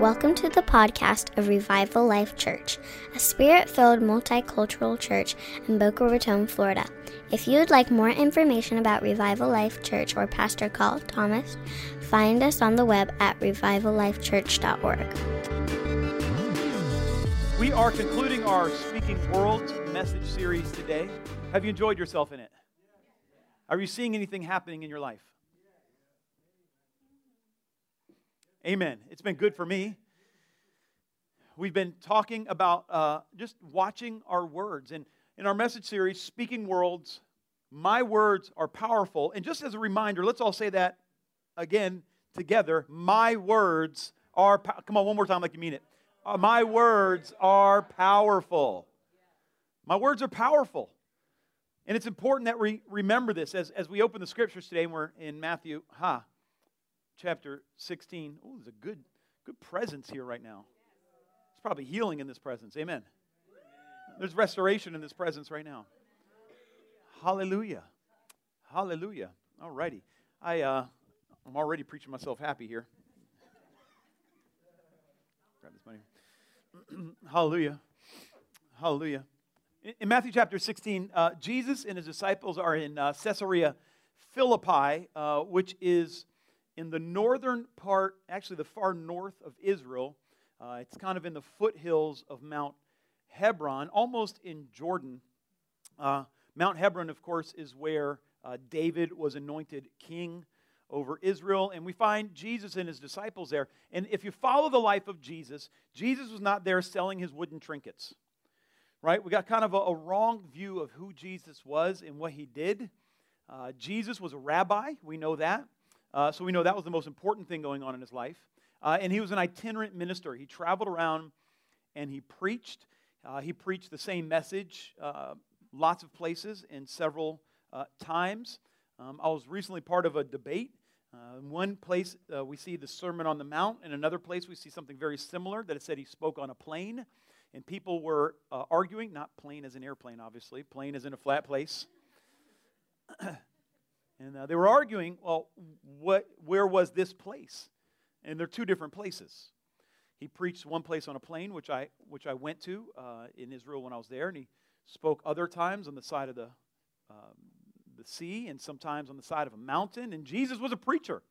Welcome to the podcast of Revival Life Church, a spirit filled multicultural church in Boca Raton, Florida. If you would like more information about Revival Life Church or Pastor Carl Thomas, find us on the web at revivallifechurch.org. We are concluding our Speaking Worlds message series today. Have you enjoyed yourself in it? Are you seeing anything happening in your life? Amen. It's been good for me. We've been talking about uh, just watching our words. And in our message series, Speaking Worlds, my words are powerful. And just as a reminder, let's all say that again together. My words are, po- come on, one more time like you mean it. Uh, my words are powerful. My words are powerful. And it's important that we remember this as, as we open the scriptures today, and we're in Matthew, ha, chapter 16. Oh, there's a good, good presence here right now. It's probably healing in this presence. Amen. There's restoration in this presence right now. Hallelujah. Hallelujah. All righty. I, uh, I'm already preaching myself happy here. Grab this money. Hallelujah. Hallelujah. In, in Matthew chapter 16, uh, Jesus and his disciples are in uh, Caesarea Philippi, uh, which is in the northern part, actually the far north of Israel. Uh, it's kind of in the foothills of Mount Hebron, almost in Jordan. Uh, Mount Hebron, of course, is where uh, David was anointed king over Israel. And we find Jesus and his disciples there. And if you follow the life of Jesus, Jesus was not there selling his wooden trinkets, right? We got kind of a, a wrong view of who Jesus was and what he did. Uh, Jesus was a rabbi, we know that. Uh, so we know that was the most important thing going on in his life. Uh, and he was an itinerant minister. He traveled around and he preached. Uh, he preached the same message uh, lots of places and several uh, times. Um, I was recently part of a debate. Uh, in one place, we see the Sermon on the Mount. In another place, we see something very similar that it said he spoke on a plane. And people were arguing, not plane as an airplane, obviously, plane as in a flat place. And uh, they were arguing, well, what, where was this place? And they're two different places. He preached one place on a plane, which I, which I went to uh, in Israel when I was there, and he spoke other times on the side of the, um, the sea and sometimes on the side of a mountain. And Jesus was a preacher.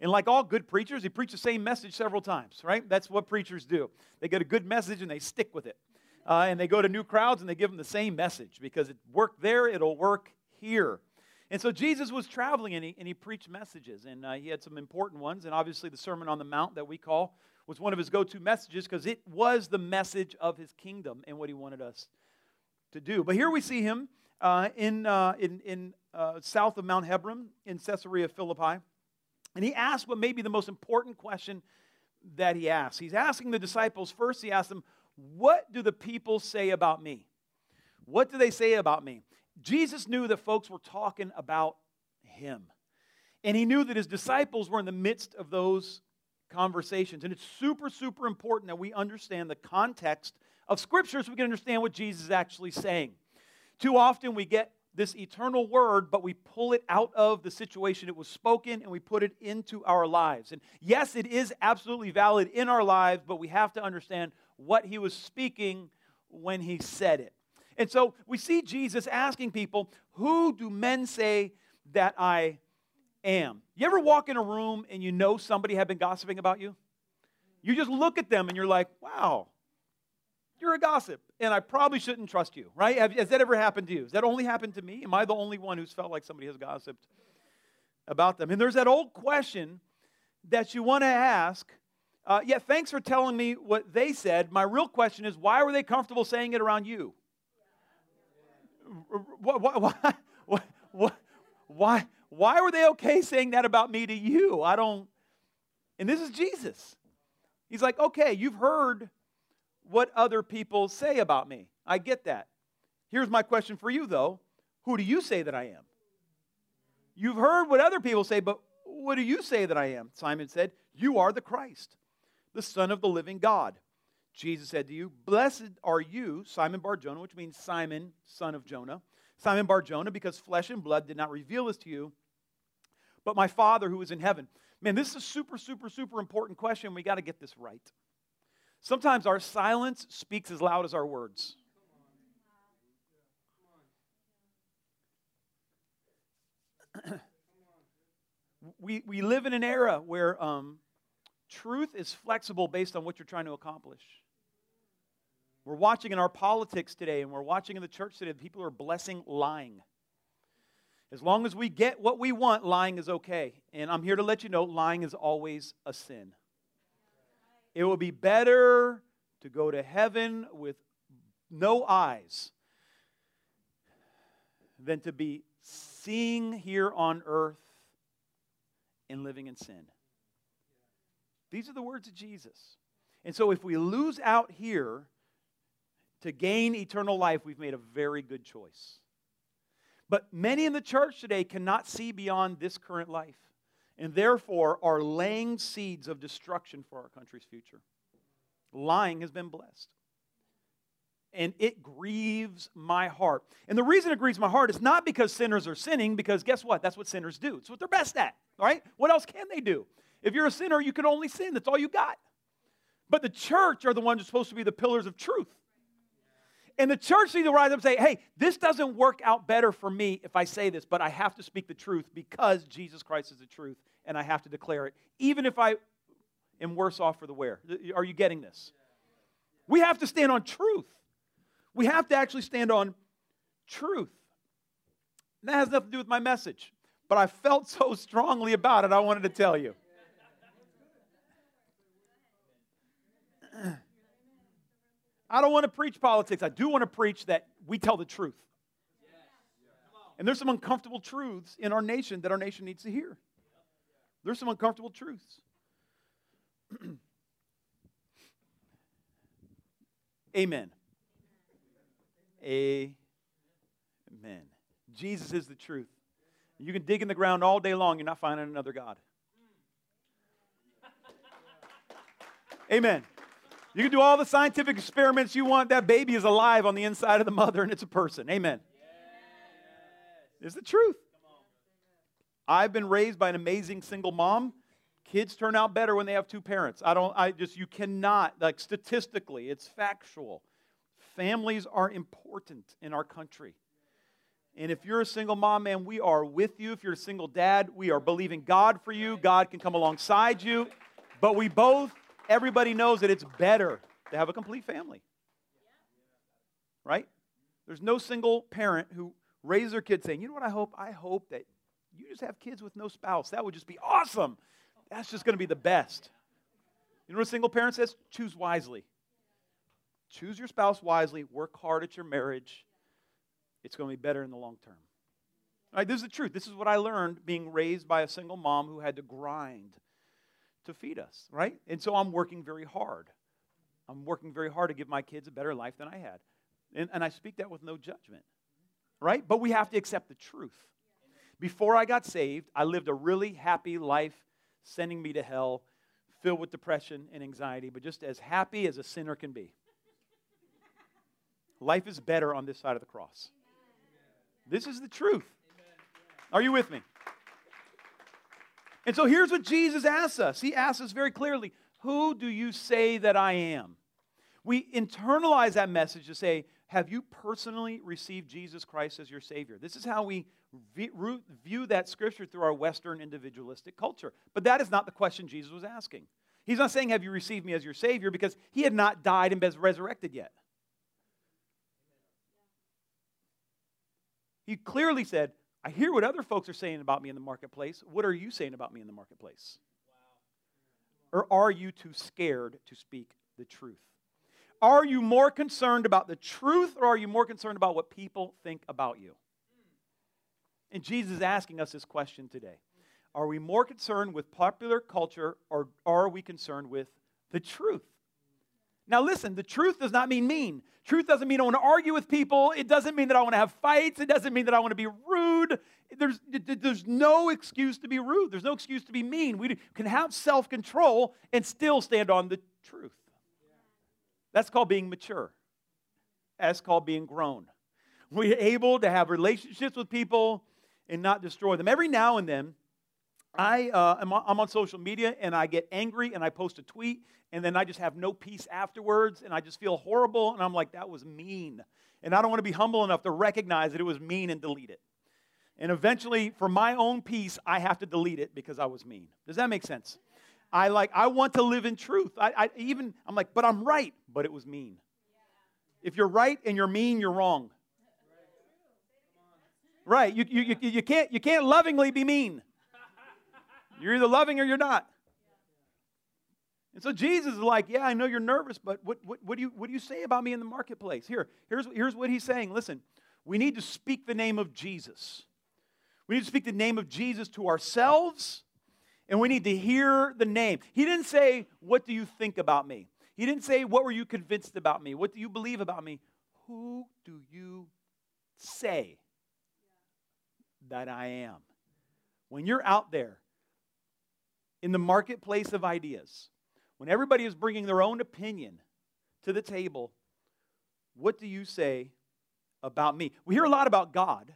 And like all good preachers, he preached the same message several times, right? That's what preachers do. They get a good message and they stick with it. Uh, and they go to new crowds and they give them the same message because it worked there, it'll work here. And so Jesus was traveling and he, and he preached messages, and uh, he had some important ones. And obviously, the Sermon on the Mount that we call was one of his go to messages because it was the message of his kingdom and what he wanted us to do. But here we see him uh, in, uh, in, in uh, south of Mount Hebron in Caesarea Philippi. And he asked what may be the most important question that he asks. He's asking the disciples first, he asks them, What do the people say about me? What do they say about me? Jesus knew that folks were talking about him. And he knew that his disciples were in the midst of those conversations. And it's super, super important that we understand the context of Scripture so we can understand what Jesus is actually saying. Too often we get this eternal word, but we pull it out of the situation it was spoken and we put it into our lives. And yes, it is absolutely valid in our lives, but we have to understand what he was speaking when he said it. And so we see Jesus asking people, Who do men say that I am? You ever walk in a room and you know somebody had been gossiping about you? You just look at them and you're like, Wow, you're a gossip, and I probably shouldn't trust you, right? Has that ever happened to you? Has that only happened to me? Am I the only one who's felt like somebody has gossiped about them? And there's that old question that you want to ask. Uh, yeah, thanks for telling me what they said. My real question is, why were they comfortable saying it around you? Why, why, why, why, why were they okay saying that about me to you? I don't. And this is Jesus. He's like, okay, you've heard what other people say about me. I get that. Here's my question for you, though Who do you say that I am? You've heard what other people say, but what do you say that I am? Simon said, You are the Christ, the Son of the living God. Jesus said to you, Blessed are you, Simon Bar Jonah, which means Simon, son of Jonah. Simon Bar Jonah, because flesh and blood did not reveal this to you, but my Father who is in heaven. Man, this is a super, super, super important question. We got to get this right. Sometimes our silence speaks as loud as our words. we, we live in an era where um, truth is flexible based on what you're trying to accomplish. We're watching in our politics today, and we're watching in the church today, people are blessing lying. As long as we get what we want, lying is okay. And I'm here to let you know lying is always a sin. It will be better to go to heaven with no eyes than to be seeing here on earth and living in sin. These are the words of Jesus. And so if we lose out here to gain eternal life, we've made a very good choice. But many in the church today cannot see beyond this current life and therefore are laying seeds of destruction for our country's future. Lying has been blessed. And it grieves my heart. And the reason it grieves my heart is not because sinners are sinning, because guess what? That's what sinners do. It's what they're best at, right? What else can they do? If you're a sinner, you can only sin. That's all you got. But the church are the ones who are supposed to be the pillars of truth. And the church needs to rise up and say, hey, this doesn't work out better for me if I say this, but I have to speak the truth because Jesus Christ is the truth, and I have to declare it, even if I am worse off for the wear. Are you getting this? We have to stand on truth. We have to actually stand on truth. And that has nothing to do with my message, but I felt so strongly about it, I wanted to tell you. I don't want to preach politics. I do want to preach that we tell the truth. And there's some uncomfortable truths in our nation that our nation needs to hear. There's some uncomfortable truths. Amen. Amen. Jesus is the truth. You can dig in the ground all day long, you're not finding another God. Amen. You can do all the scientific experiments you want. That baby is alive on the inside of the mother and it's a person. Amen. Yes. It's the truth. I've been raised by an amazing single mom. Kids turn out better when they have two parents. I don't, I just, you cannot, like statistically, it's factual. Families are important in our country. And if you're a single mom, man, we are with you. If you're a single dad, we are believing God for you. God can come alongside you. But we both everybody knows that it's better to have a complete family. Right? There's no single parent who raises their kid saying, you know what I hope? I hope that you just have kids with no spouse. That would just be awesome. That's just going to be the best. You know what a single parent says? Choose wisely. Choose your spouse wisely. Work hard at your marriage. It's going to be better in the long term. All right, this is the truth. This is what I learned being raised by a single mom who had to grind to feed us, right? And so I'm working very hard. I'm working very hard to give my kids a better life than I had. And, and I speak that with no judgment, right? But we have to accept the truth. Before I got saved, I lived a really happy life, sending me to hell, filled with depression and anxiety, but just as happy as a sinner can be. Life is better on this side of the cross. This is the truth. Are you with me? And so here's what Jesus asks us. He asks us very clearly, Who do you say that I am? We internalize that message to say, Have you personally received Jesus Christ as your Savior? This is how we view that scripture through our Western individualistic culture. But that is not the question Jesus was asking. He's not saying, Have you received me as your Savior? because he had not died and been resurrected yet. He clearly said, I hear what other folks are saying about me in the marketplace. What are you saying about me in the marketplace? Wow. Or are you too scared to speak the truth? Are you more concerned about the truth or are you more concerned about what people think about you? And Jesus is asking us this question today. Are we more concerned with popular culture or are we concerned with the truth? Now, listen, the truth does not mean mean. Truth doesn't mean I want to argue with people. It doesn't mean that I want to have fights. It doesn't mean that I want to be rude. There's, there's no excuse to be rude. There's no excuse to be mean. We can have self control and still stand on the truth. That's called being mature. That's called being grown. We're able to have relationships with people and not destroy them. Every now and then, I, uh, am I'm on social media and I get angry and I post a tweet and then I just have no peace afterwards and I just feel horrible and I'm like, that was mean. And I don't want to be humble enough to recognize that it was mean and delete it. And eventually, for my own peace, I have to delete it because I was mean. Does that make sense? I like, I want to live in truth. I, I even, I'm like, but I'm right, but it was mean. If you're right and you're mean, you're wrong. Right. You, you, you, you, can't, you can't lovingly be mean. You're either loving or you're not. And so Jesus is like, Yeah, I know you're nervous, but what, what, what, do, you, what do you say about me in the marketplace? Here, here's, here's what he's saying. Listen, we need to speak the name of Jesus. We need to speak the name of Jesus to ourselves, and we need to hear the name. He didn't say, What do you think about me? He didn't say, What were you convinced about me? What do you believe about me? Who do you say that I am? When you're out there in the marketplace of ideas, when everybody is bringing their own opinion to the table, what do you say about me? We hear a lot about God.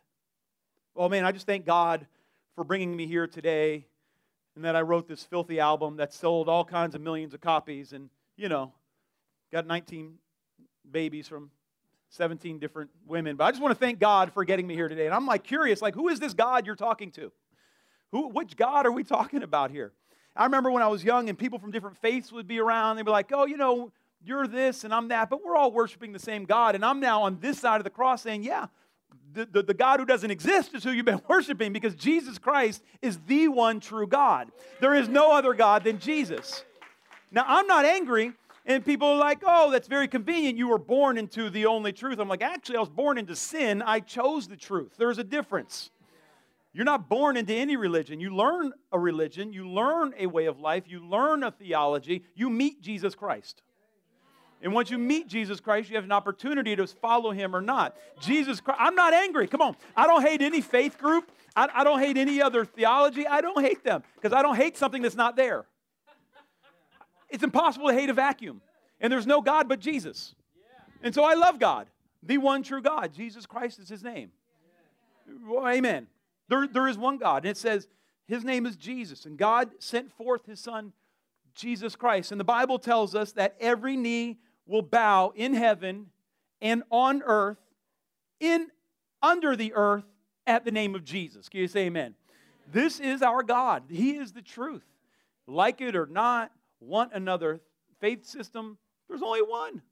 Oh man, I just thank God for bringing me here today and that I wrote this filthy album that sold all kinds of millions of copies and, you know, got 19 babies from 17 different women. But I just want to thank God for getting me here today. And I'm like curious, like, who is this God you're talking to? Who, which God are we talking about here? I remember when I was young and people from different faiths would be around. They'd be like, oh, you know, you're this and I'm that, but we're all worshiping the same God. And I'm now on this side of the cross saying, yeah, the, the, the, God who doesn't exist is who you've been worshiping because Jesus Christ is the one true God. There is no other God than Jesus. Now, I'm not angry, and people are like, oh, that's very convenient. You were born into the only truth. I'm like, actually, I was born into sin. I chose the truth. There's a difference. You're not born into any religion. You learn a religion, you learn a way of life, you learn a theology, you meet Jesus Christ. And once you meet Jesus Christ, you have an opportunity to follow him or not. Jesus Christ, I'm not angry. Come on. I don't hate any faith group. I, I don't hate any other theology. I don't hate them because I don't hate something that's not there. It's impossible to hate a vacuum. And there's no God but Jesus. And so I love God, the one true God. Jesus Christ is his name. Well, amen. There, there is one God. And it says his name is Jesus. And God sent forth his son, Jesus Christ. And the Bible tells us that every knee will bow in heaven and on earth, in under the earth at the name of Jesus. Can you say amen? This is our God. He is the truth. Like it or not, want another faith system, there's only one.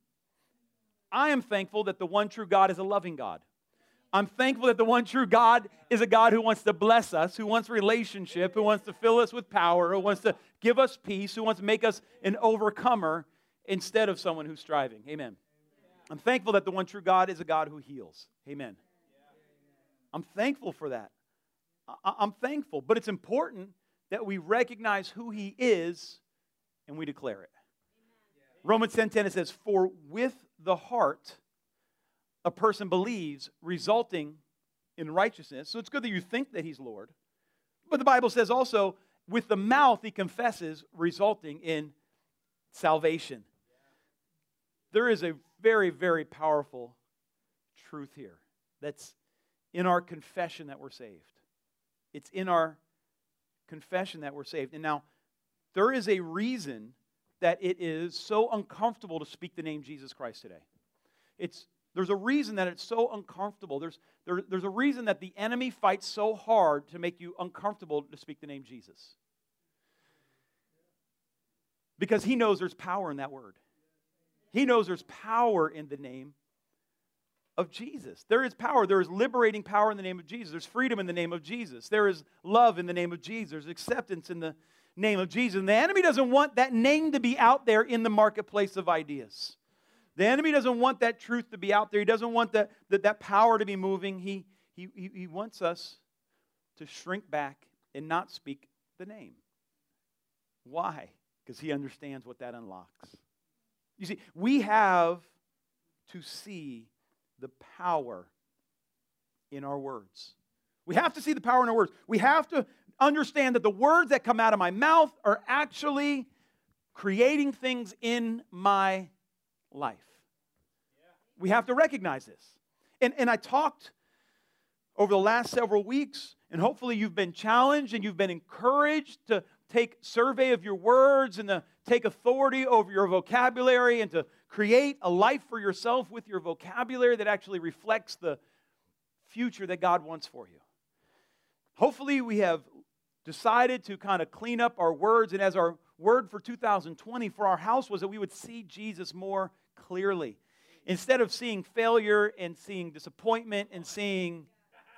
I am thankful that the one true God is a loving God. I'm thankful that the one true God is a God who wants to bless us, who wants relationship, who wants to fill us with power, who wants to give us peace, who wants to make us an overcomer instead of someone who's striving. Amen. I'm thankful that the one true God is a God who heals. Amen. I'm thankful for that. I'm thankful, but it's important that we recognize who He is and we declare it. Romans 10:10 10, 10, it says, "For with the heart a person believes, resulting in righteousness. So it's good that you think that he's Lord. But the Bible says also, with the mouth he confesses, resulting in salvation. There is a very, very powerful truth here that's in our confession that we're saved. It's in our confession that we're saved. And now, there is a reason that it is so uncomfortable to speak the name Jesus Christ today. It's there's a reason that it's so uncomfortable. There's, there, there's a reason that the enemy fights so hard to make you uncomfortable to speak the name Jesus. Because he knows there's power in that word. He knows there's power in the name of Jesus. There is power. There is liberating power in the name of Jesus. There's freedom in the name of Jesus. There is love in the name of Jesus. There's acceptance in the name of Jesus. And the enemy doesn't want that name to be out there in the marketplace of ideas. The enemy doesn't want that truth to be out there. He doesn't want that, that, that power to be moving. He, he, he wants us to shrink back and not speak the name. Why? Because he understands what that unlocks. You see, we have to see the power in our words. We have to see the power in our words. We have to understand that the words that come out of my mouth are actually creating things in my life. We have to recognize this. And, and I talked over the last several weeks And hopefully, you've been challenged and you've been encouraged to take survey of your words and to take authority over your vocabulary and to create a life for yourself with your vocabulary that actually reflects the future that God wants for you. Hopefully, we have decided to kind of clean up our words, and as our word for 2020 for our house was that we would see Jesus more clearly. Instead of seeing failure and seeing disappointment and seeing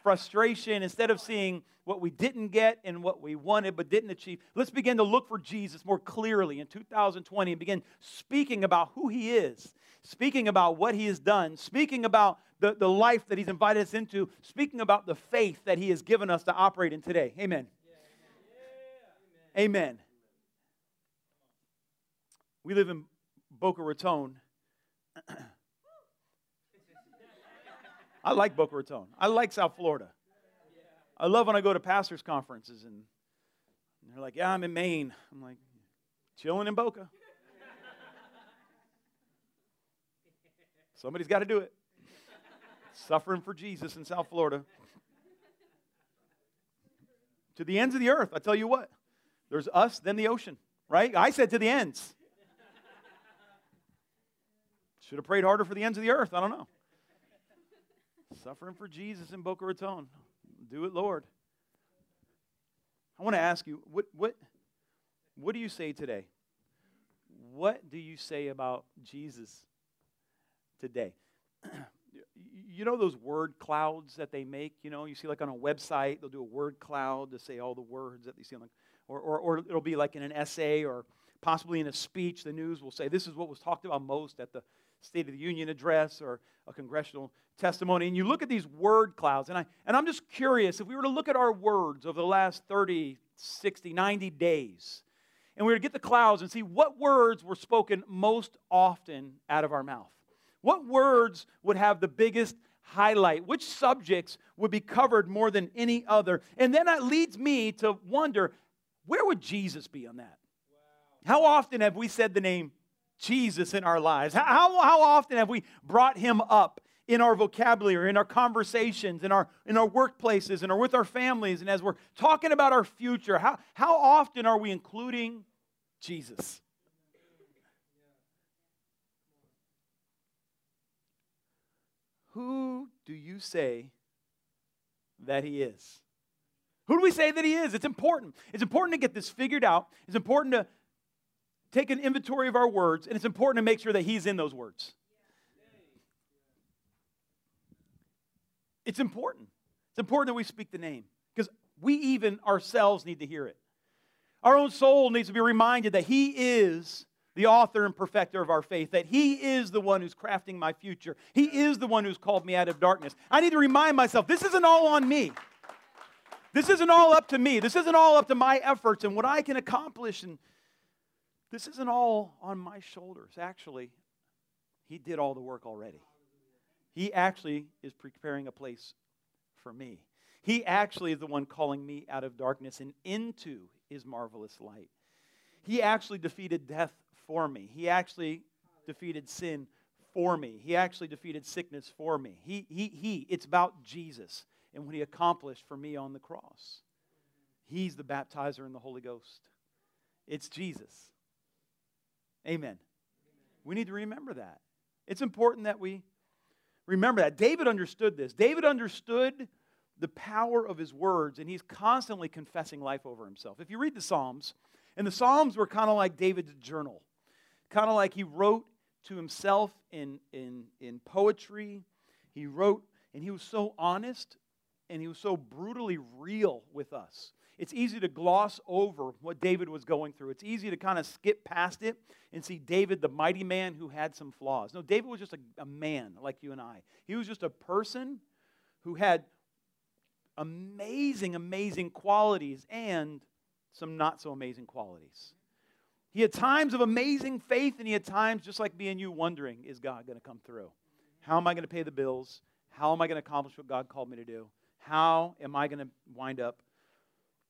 frustration, instead of seeing what we didn't get and what we wanted but didn't achieve, let's begin to look for Jesus more clearly in 2020 and begin speaking about who he is, speaking about what he has done, speaking about the, the life that he's invited us into, speaking about the faith that he has given us to operate in today. Amen. Amen. We live in Boca Raton. I like Boca Raton. I like South Florida. I love when I go to pastors' conferences and they're like, Yeah, I'm in Maine. I'm like, chilling in Boca. Somebody's got to do it. Suffering for Jesus in South Florida. To the ends of the earth, I tell you what, there's us, then the ocean, right? I said to the ends. Should have prayed harder for the ends of the earth. I don't know. Suffering for Jesus in Boca Raton. Do it, Lord. I want to ask you, what, what, what do you say today? What do you say about Jesus today? you know those word clouds that they make? You know, you see like on a website, they'll do a word cloud to say all the words that they see on the, or, or, or it'll be like in an essay or possibly in a speech. The news will say, this is what was talked about most at the State of the Union address or a congressional testimony. And you look at these word clouds, and, I, and I'm just curious if we were to look at our words over the last 30, 60, 90 days, and we were to get the clouds and see what words were spoken most often out of our mouth. What words would have the biggest highlight? Which subjects would be covered more than any other? And then that leads me to wonder where would Jesus be on that? Wow. How often have we said the name Jesus in our lives? How, how often have we brought him up in our vocabulary, in our conversations, in our, in our workplaces, and with our families, and as we're talking about our future? How, how often are we including Jesus? Who do you say that he is? Who do we say that he is? It's important. It's important to get this figured out. It's important to take an inventory of our words, and it's important to make sure that He's in those words. It's important. It's important that we speak the name because we even ourselves need to hear it. Our own soul needs to be reminded that He is the author and perfecter of our faith, that He is the one who's crafting my future. He is the one who's called me out of darkness. I need to remind myself this isn't all on me. This isn't all up to me. This isn't all up to my efforts and what I can accomplish and this isn't all on my shoulders. Actually, He did all the work already. He actually is preparing a place for me. He actually is the one calling me out of darkness and into His marvelous light. He actually defeated death for me. He actually defeated sin for me. He actually defeated sickness for me. He, he, he. It's about Jesus and what He accomplished for me on the cross. He's the baptizer in the Holy Ghost. It's Jesus. Amen. We need to remember that. It's important that we remember that. David understood this. David understood the power of his words, and he's constantly confessing life over himself. If you read the Psalms, and the Psalms were kind of like David's journal, kind of like he wrote to himself in, in, in poetry. He wrote, and he was so honest and he was so brutally real with us it's easy to gloss over what David was going through. It's easy to kind of skip past it and see David, the mighty man who had some flaws. No, David was just a, a man like you and I. He was just a person who had amazing, amazing qualities and some not so amazing qualities. He had times of amazing faith, and he had times just like me and you wondering, is God going to come through? How am I going to pay the bills? How am I going to accomplish what God called me to do? How am I going to wind up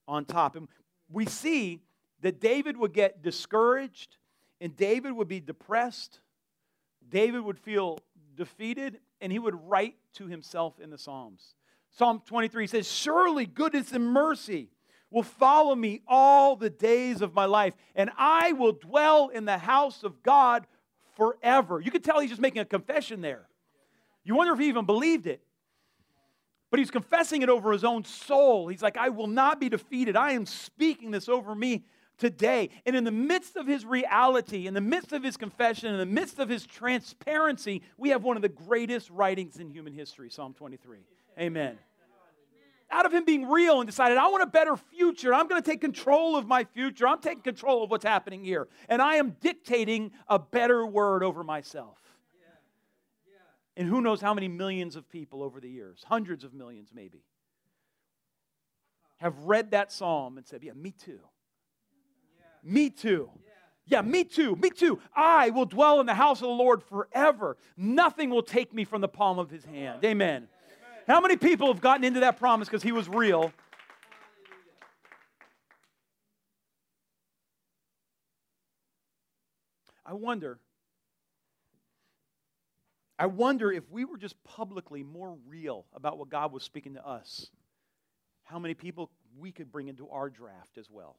on top. And we see that David would get discouraged and David would be depressed. David would feel defeated and he would write to himself in the Psalms. Psalm 23 says, Surely goodness and mercy will follow me all the days of my life, and I will dwell in the house of God forever. You can tell he's just making a confession there. You wonder if he even believed it. But he's confessing it over his own soul. He's like, I will not be defeated. I am speaking this over me today. And in the midst of his reality, in the midst of his confession, in the midst of his transparency, we have one of the greatest writings in human history Psalm 23. Amen. Out of him being real and decided, I want a better future. I'm going to take control of my future. I'm taking control of what's happening here. And I am dictating a better word over myself. And who knows how many millions of people over the years, hundreds of millions maybe, have read that psalm and said, Yeah, me too. Yeah. Me too. Yeah. yeah, me too. Me too. I will dwell in the house of the Lord forever. Nothing will take me from the palm of his hand. Amen. Amen. How many people have gotten into that promise because he was real? I wonder I wonder if we were just publicly more real about what God was speaking to us, how many people we could bring into our draft as well.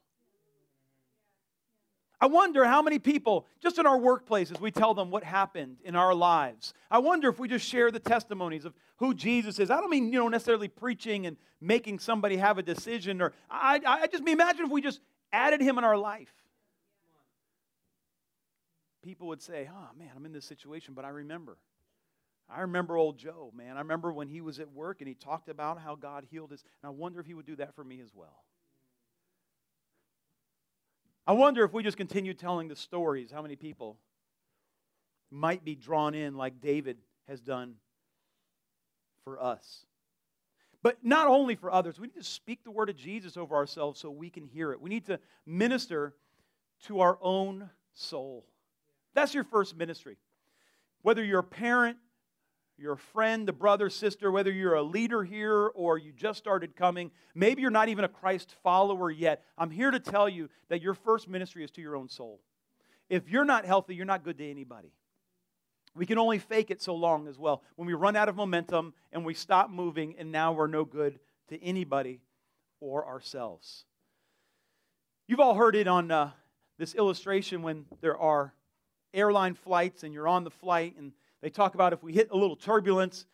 I wonder how many people, just in our workplaces, we tell them what happened in our lives. I wonder if we just share the testimonies of who Jesus is. I don't mean, you know, necessarily preaching and making somebody have a decision, or I, I just mean, imagine if we just added him in our life. People would say, oh man, I'm in this situation, but I remember. I remember old Joe, man. I remember when he was at work and he talked about how God healed his. And I wonder if he would do that for me as well. I wonder if we just continue telling the stories, how many people might be drawn in like David has done for us. But not only for others, we need to speak the word of Jesus over ourselves so we can hear it. We need to minister to our own soul. That's your first ministry. Whether you're a parent, you're a friend, a brother, sister, whether you're a leader here or you just started coming, maybe you're not even a Christ follower yet, I'm here to tell you that your first ministry is to your own soul. If you're not healthy, you're not good to anybody. We can only fake it so long as well. When we run out of momentum and we stop moving, and now we're no good to anybody or ourselves. You've all heard it on uh, this illustration when there are airline flights and you're on the flight and they talk about if we hit a little turbulence,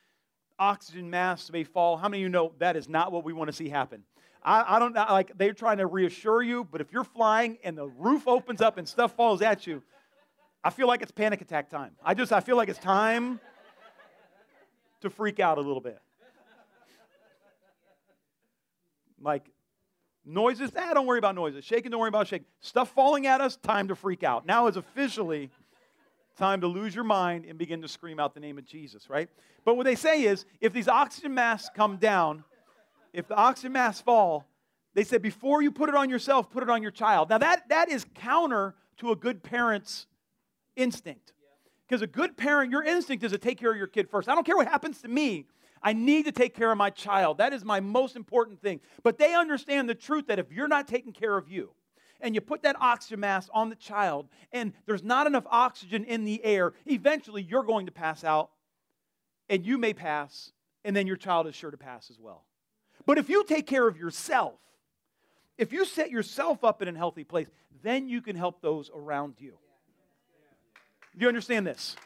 oxygen masks may fall. How many of you know that is not what we want to see happen? I, I don't know, like they're trying to reassure you, but if you're flying and the roof opens up and stuff falls at you, I feel like it's panic attack time. I just, I feel like it's time to freak out a little bit. Like noises, ah, don't worry about noises. Shaking, don't worry about shaking. Stuff falling at us, time to freak out. Now is officially time to lose your mind and begin to scream out the name of Jesus, right? But what they say is if these oxygen masks come down, if the oxygen masks fall, they said before you put it on yourself, put it on your child. Now that, that is counter to a good parent's instinct. Because a good parent, your instinct is to take care of your kid first. I don't care what happens to me. I need to take care of my child. That is my most important thing. But they understand the truth that if you're not taking care of you, and you put that oxygen mask on the child, and there's not enough oxygen in the air, eventually you're going to pass out, and you may pass, and then your child is sure to pass as well. But if you take care of yourself, if you set yourself up in a healthy place, then you can help those around you. Do you understand this?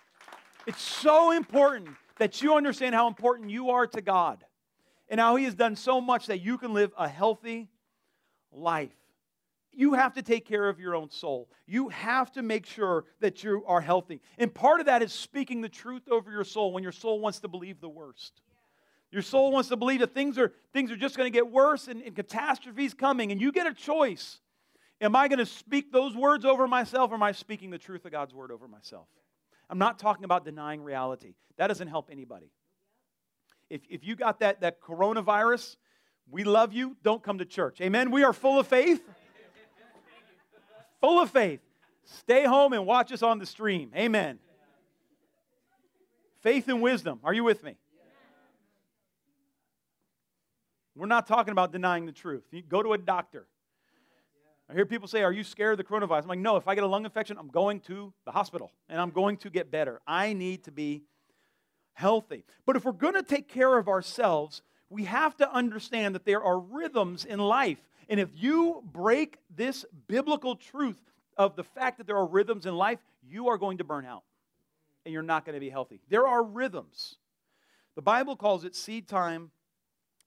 It's so important that you understand how important you are to God and how He has done so much that you can live a healthy life you have to take care of your own soul. You have to make sure that you are healthy. And part of that is speaking the truth over your soul when your soul wants to believe the worst. Your soul wants to believe that things are, things are just going to get worse and, and catastrophes coming, and you get a choice. Am I going to speak those words over myself, or am I speaking the truth of God's word over myself? I'm not talking about denying reality. That doesn't help anybody. If, if you got that, that coronavirus, we love you. Don't come to church. Amen. We are full of faith full of faith. Stay home and watch us on the stream. Amen. Faith and wisdom. Are you with me? We're not talking about denying the truth. You go to a doctor. I hear people say, Are you scared of the coronavirus? I'm like, No, if I get a lung infection, I'm going to the hospital and I'm going to get better. I need to be healthy. But if we're going to take care of ourselves, we have to understand that there are rhythms in life. And if you break this biblical truth of the fact that there are rhythms in life, you are going to burn out and you're not going to be healthy. There are rhythms. The Bible calls it seed time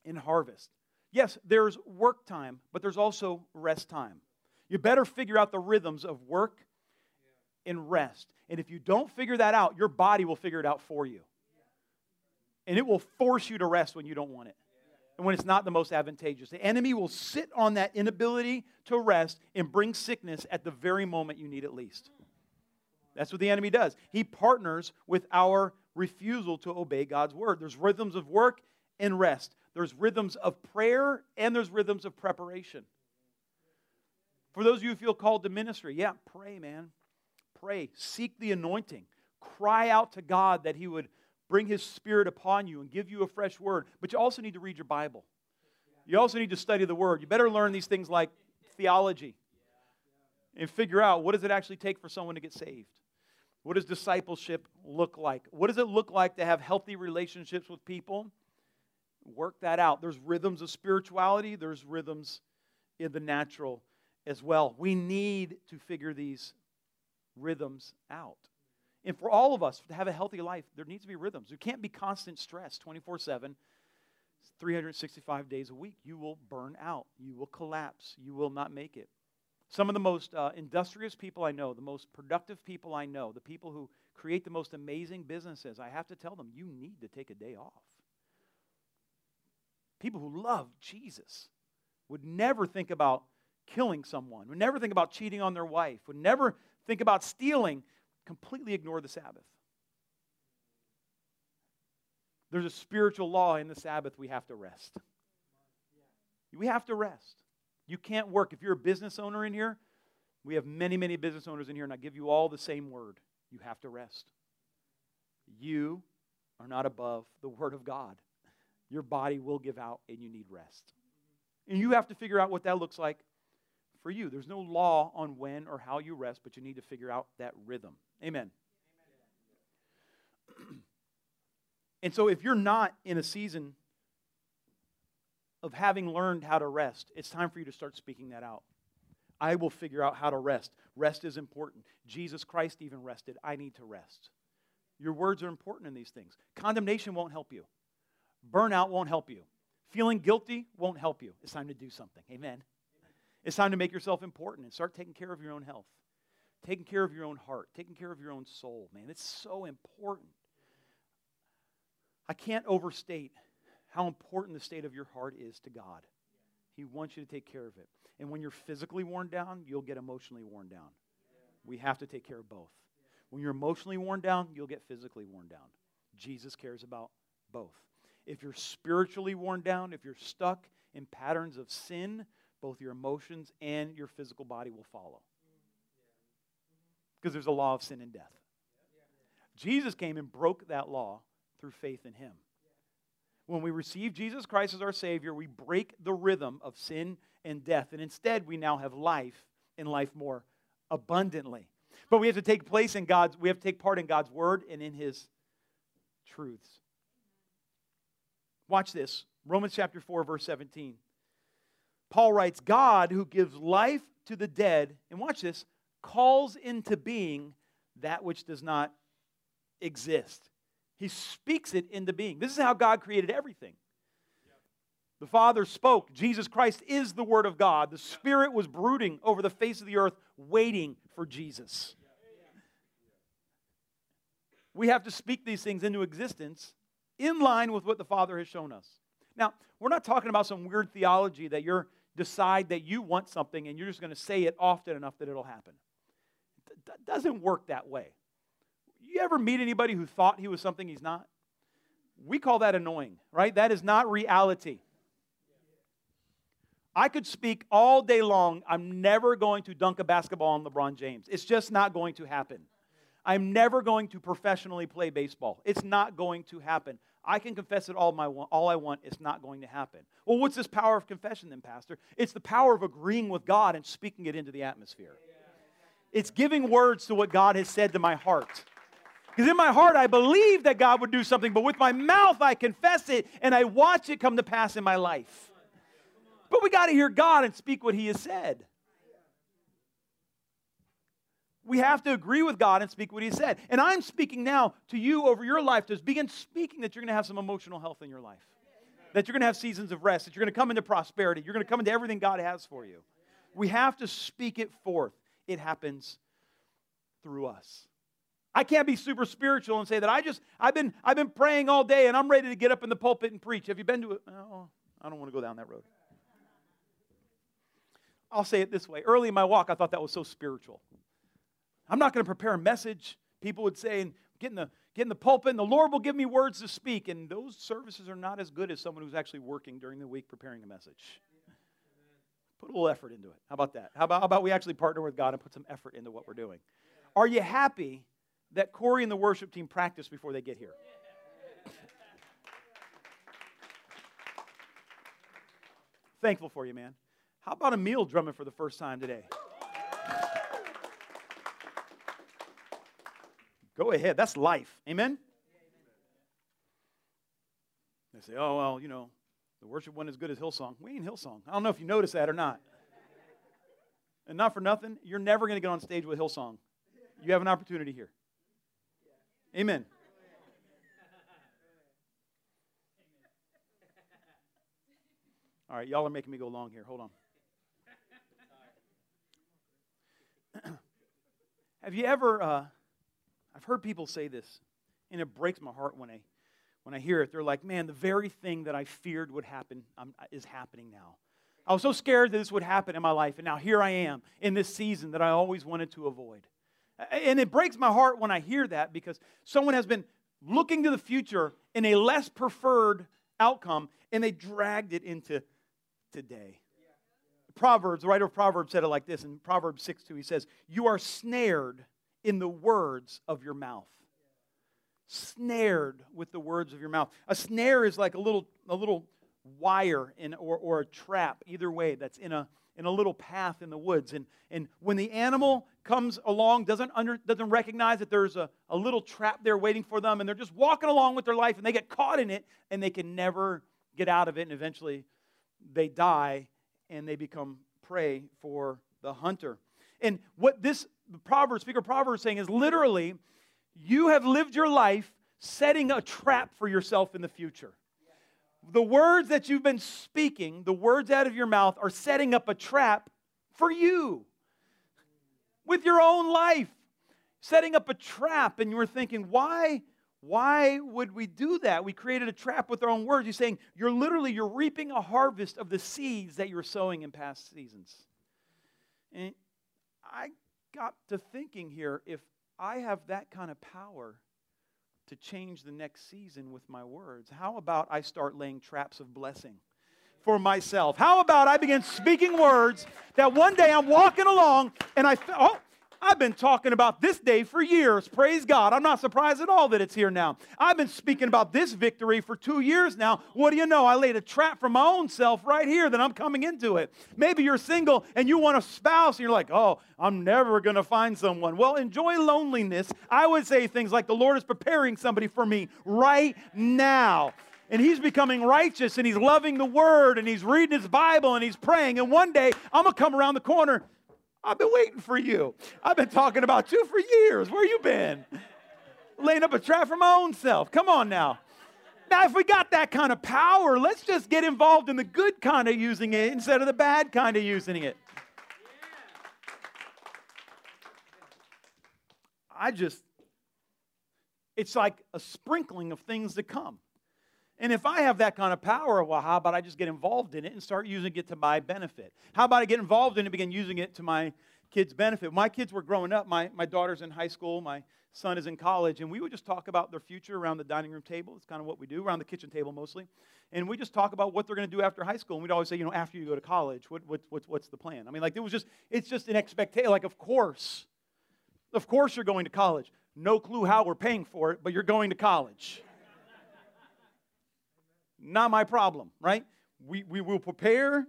and harvest. Yes, there's work time, but there's also rest time. You better figure out the rhythms of work and rest. And if you don't figure that out, your body will figure it out for you. And it will force you to rest when you don't want it and when it's not the most advantageous. The enemy will sit on that inability to rest and bring sickness at the very moment you need it least. That's what the enemy does. He partners with our refusal to obey God's word. There's rhythms of work and rest, there's rhythms of prayer, and there's rhythms of preparation. For those of you who feel called to ministry, yeah, pray, man. Pray. Seek the anointing. Cry out to God that He would bring His Spirit upon you and give you a fresh word. But you also need to read your Bible. You also need to study the Word. You better learn these things like theology and figure out what does it actually take for someone to get saved. What does discipleship look like? What does it look like to have healthy relationships with people? Work that out. There's rhythms of spirituality, there's rhythms in the natural as well. We need to figure these rhythms out. And for all of us to have a healthy life, there needs to be rhythms. There can't be constant stress 24 7, 365 days a week. You will burn out. You will collapse. You will not make it. Some of the most uh, industrious people I know, the most productive people I know, the people who create the most amazing businesses, I have to tell them, you need to take a day off. People who love Jesus would never think about killing someone, would never think about cheating on their wife, would never think about stealing, completely ignore the Sabbath. There's a spiritual law in the Sabbath we have to rest. We have to rest. You can't work. If you're a business owner in here, we have many, many business owners in here, and I give you all the same word. You have to rest. You are not above the Word of God. Your body will give out, and you need rest. And you have to figure out what that looks like for you. There's no law on when or how you rest, but you need to figure out that rhythm. Amen. and so, if you're not in a season of having learned how to rest, it's time for you to start speaking that out. I will figure out how to rest. Rest is important. Jesus Christ even rested. I need to rest. Your words are important in these things. Condemnation won't help you, burnout won't help you, feeling guilty won't help you. It's time to do something. Amen. It's time to make yourself important and start taking care of your own health, taking care of your own heart, taking care of your own soul, man. It's so important. I can't overstate how important the state of your heart is to God. He wants you to take care of it. And when you're physically worn down, you'll get emotionally worn down. We have to take care of both. When you're emotionally worn down, you'll get physically worn down. Jesus cares about both. If you're spiritually worn down, if you're stuck in patterns of sin, both your emotions and your physical body will follow. Because there's a law of sin and death. Jesus came and broke that law through faith in him. When we receive Jesus Christ as our Savior, we break the rhythm of sin and death. And instead, we now have life and life more abundantly. But we have to take place in God's, we have to take part in God's word and in his truths. Watch this. Romans chapter 4, verse 17. Paul writes, God who gives life to the dead, and watch this, calls into being that which does not exist. He speaks it into being. This is how God created everything. The Father spoke. Jesus Christ is the Word of God. The Spirit was brooding over the face of the earth, waiting for Jesus. We have to speak these things into existence in line with what the Father has shown us. Now, we're not talking about some weird theology that you're decide that you want something and you're just going to say it often enough that it'll happen. It doesn't work that way. You ever meet anybody who thought he was something he's not? We call that annoying, right? That is not reality. I could speak all day long. I'm never going to dunk a basketball on LeBron James. It's just not going to happen. I'm never going to professionally play baseball. It's not going to happen. I can confess it all, my, all I want. It's not going to happen. Well, what's this power of confession then, Pastor? It's the power of agreeing with God and speaking it into the atmosphere. It's giving words to what God has said to my heart. Because in my heart, I believe that God would do something, but with my mouth, I confess it and I watch it come to pass in my life. But we got to hear God and speak what He has said. We have to agree with God and speak what He said. And I'm speaking now to you over your life to begin speaking that you're going to have some emotional health in your life, that you're going to have seasons of rest, that you're going to come into prosperity, you're going to come into everything God has for you. We have to speak it forth. It happens through us. I can't be super spiritual and say that I just I've been I've been praying all day and I'm ready to get up in the pulpit and preach. Have you been to it? I don't want to go down that road. I'll say it this way. Early in my walk, I thought that was so spiritual. I'm not going to prepare a message. People would say, and get in the get in the pulpit, and the Lord will give me words to speak. And those services are not as good as someone who's actually working during the week preparing a message. Put a little effort into it. How about that? How about, how about we actually partner with God and put some effort into what we're doing? Are you happy that Corey and the worship team practice before they get here? Thankful for you, man. How about a meal drumming for the first time today? Go ahead. That's life. Amen? They say, oh, well, you know, the worship wasn't as good as Hillsong. We ain't Hillsong. I don't know if you noticed that or not. And not for nothing, you're never going to get on stage with Hillsong. You have an opportunity here. Amen. All right, y'all are making me go long here. Hold on. Have you ever, uh, I've heard people say this, and it breaks my heart when I, when I hear it. They're like, man, the very thing that I feared would happen is happening now. I was so scared that this would happen in my life, and now here I am in this season that I always wanted to avoid. And it breaks my heart when I hear that because someone has been looking to the future in a less preferred outcome, and they dragged it into today. Proverbs, the writer of Proverbs said it like this in Proverbs 6 2. He says, You are snared in the words of your mouth. Snared with the words of your mouth. A snare is like a little, a little wire in, or, or a trap, either way, that's in a, in a little path in the woods. And, and when the animal comes along, doesn't, under, doesn't recognize that there's a, a little trap there waiting for them, and they're just walking along with their life, and they get caught in it, and they can never get out of it, and eventually they die and they become prey for the hunter. And what this Proverbs, speaker Proverbs saying is literally, you have lived your life setting a trap for yourself in the future. The words that you've been speaking, the words out of your mouth, are setting up a trap for you with your own life. Setting up a trap, and you were thinking, why why would we do that? We created a trap with our own words. You're saying you're literally you're reaping a harvest of the seeds that you're sowing in past seasons. And I got to thinking here if I have that kind of power to change the next season with my words, how about I start laying traps of blessing? For myself. How about I begin speaking words that one day I'm walking along and I, oh, I've been talking about this day for years. Praise God. I'm not surprised at all that it's here now. I've been speaking about this victory for two years now. What do you know? I laid a trap for my own self right here that I'm coming into it. Maybe you're single and you want a spouse and you're like, oh, I'm never going to find someone. Well, enjoy loneliness. I would say things like, the Lord is preparing somebody for me right now and he's becoming righteous and he's loving the word and he's reading his Bible and he's praying. And one day I'm going to come around the corner I've been waiting for you. I've been talking about you for years. Where you been? Laying up a trap for my own self. Come on now. Now, if we got that kind of power, let's just get involved in the good kind of using it instead of the bad kind of using it. I just, it's like a sprinkling of things to come. And if I have that kind of power, well, how about I just get involved in it and start using it to my benefit? How about I get involved in it and begin using it to my kids' benefit? my kids were growing up, my, my daughter's in high school, my son is in college, and we would just talk about their future around the dining room table. It's kind of what we do, around the kitchen table mostly. And we just talk about what they're going to do after high school. And we'd always say, you know, after you go to college, what, what, what, what's the plan? I mean, like, it was just, it's just an expectation. Like, of course, of course you're going to college. No clue how we're paying for it, but you're going to college. Not my problem, right? We, we will prepare,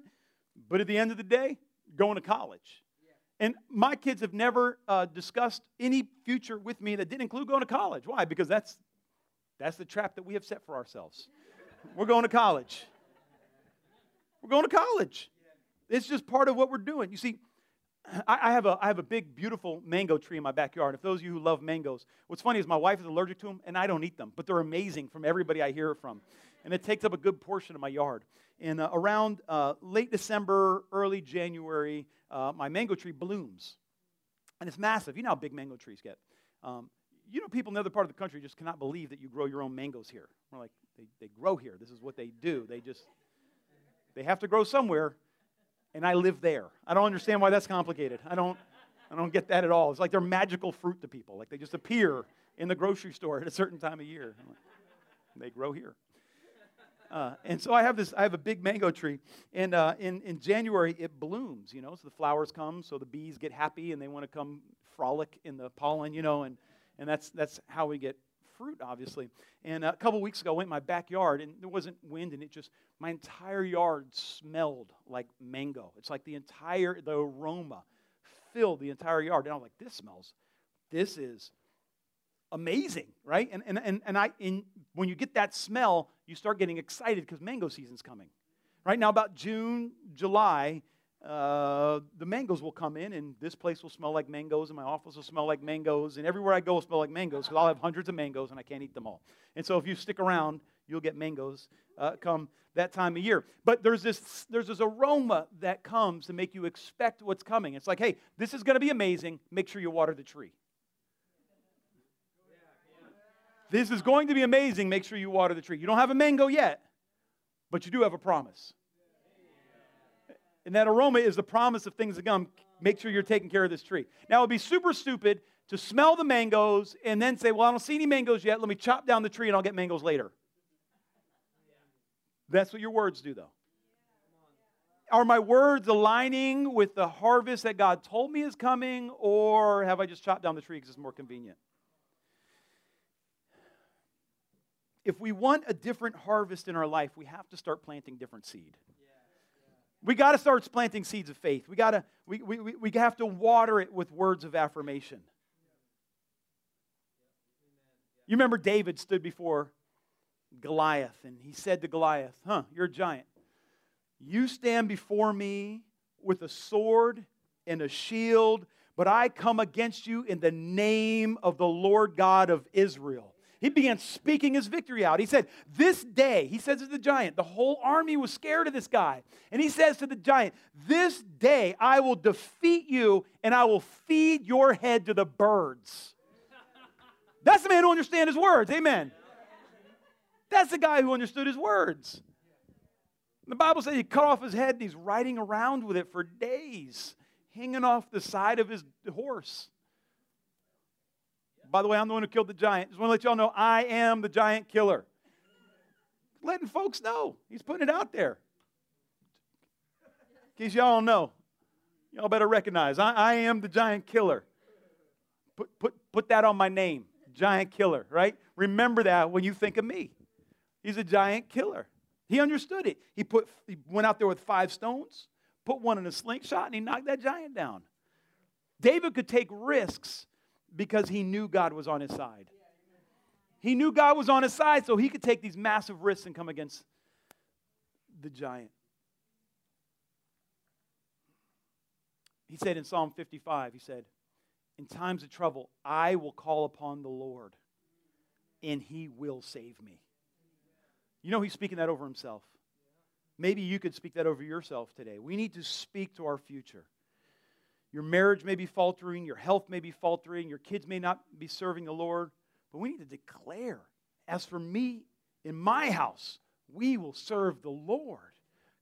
but at the end of the day, going to college. And my kids have never uh, discussed any future with me that didn't include going to college. Why? Because that's, that's the trap that we have set for ourselves. We're going to college. We're going to college. It's just part of what we're doing. You see, I have, a, I have a big, beautiful mango tree in my backyard. If those of you who love mangoes, what's funny is my wife is allergic to them, and I don't eat them, but they're amazing from everybody I hear from. And it takes up a good portion of my yard. And uh, around uh, late December, early January, uh, my mango tree blooms. And it's massive. You know how big mango trees get. Um, you know, people in the other part of the country just cannot believe that you grow your own mangoes here. We're like, they, they grow here. This is what they do. They just, they have to grow somewhere, and I live there. I don't understand why that's complicated. I don't, I don't get that at all. It's like they're magical fruit to people. Like they just appear in the grocery store at a certain time of year. Like, they grow here. Uh, and so I have this, I have a big mango tree, and uh, in, in January it blooms, you know, so the flowers come, so the bees get happy and they want to come frolic in the pollen, you know, and, and that's, that's how we get fruit, obviously. And a couple weeks ago, I went in my backyard, and there wasn't wind, and it just, my entire yard smelled like mango. It's like the entire, the aroma filled the entire yard. And I was like, this smells, this is amazing, right? And, and, and, and I, in, when you get that smell, you start getting excited because mango season's coming. Right now, about June, July, uh, the mangoes will come in, and this place will smell like mangoes, and my office will smell like mangoes, and everywhere I go will smell like mangoes because I'll have hundreds of mangoes and I can't eat them all. And so, if you stick around, you'll get mangoes uh, come that time of year. But there's this, there's this aroma that comes to make you expect what's coming. It's like, hey, this is going to be amazing. Make sure you water the tree. This is going to be amazing. Make sure you water the tree. You don't have a mango yet, but you do have a promise. And that aroma is the promise of things to come. Make sure you're taking care of this tree. Now, it would be super stupid to smell the mangoes and then say, Well, I don't see any mangoes yet. Let me chop down the tree and I'll get mangoes later. That's what your words do, though. Are my words aligning with the harvest that God told me is coming, or have I just chopped down the tree because it's more convenient? If we want a different harvest in our life, we have to start planting different seed. We got to start planting seeds of faith. We got to we, we, we have to water it with words of affirmation. You remember David stood before Goliath and he said to Goliath, "Huh, you're a giant. You stand before me with a sword and a shield, but I come against you in the name of the Lord God of Israel." He began speaking his victory out. He said, This day, he says to the giant, the whole army was scared of this guy. And he says to the giant, This day I will defeat you and I will feed your head to the birds. That's the man who understands his words. Amen. That's the guy who understood his words. The Bible says he cut off his head and he's riding around with it for days, hanging off the side of his horse. By the way, I'm the one who killed the giant. Just want to let y'all know I am the giant killer. Letting folks know. He's putting it out there. In case y'all don't know, y'all better recognize I, I am the giant killer. Put, put, put that on my name, giant killer, right? Remember that when you think of me. He's a giant killer. He understood it. He, put, he went out there with five stones, put one in a slingshot, and he knocked that giant down. David could take risks because he knew God was on his side. He knew God was on his side, so he could take these massive risks and come against the giant. He said in Psalm 55, he said, In times of trouble, I will call upon the Lord, and he will save me. You know, he's speaking that over himself. Maybe you could speak that over yourself today. We need to speak to our future. Your marriage may be faltering, your health may be faltering, your kids may not be serving the Lord, but we need to declare, as for me in my house, we will serve the Lord.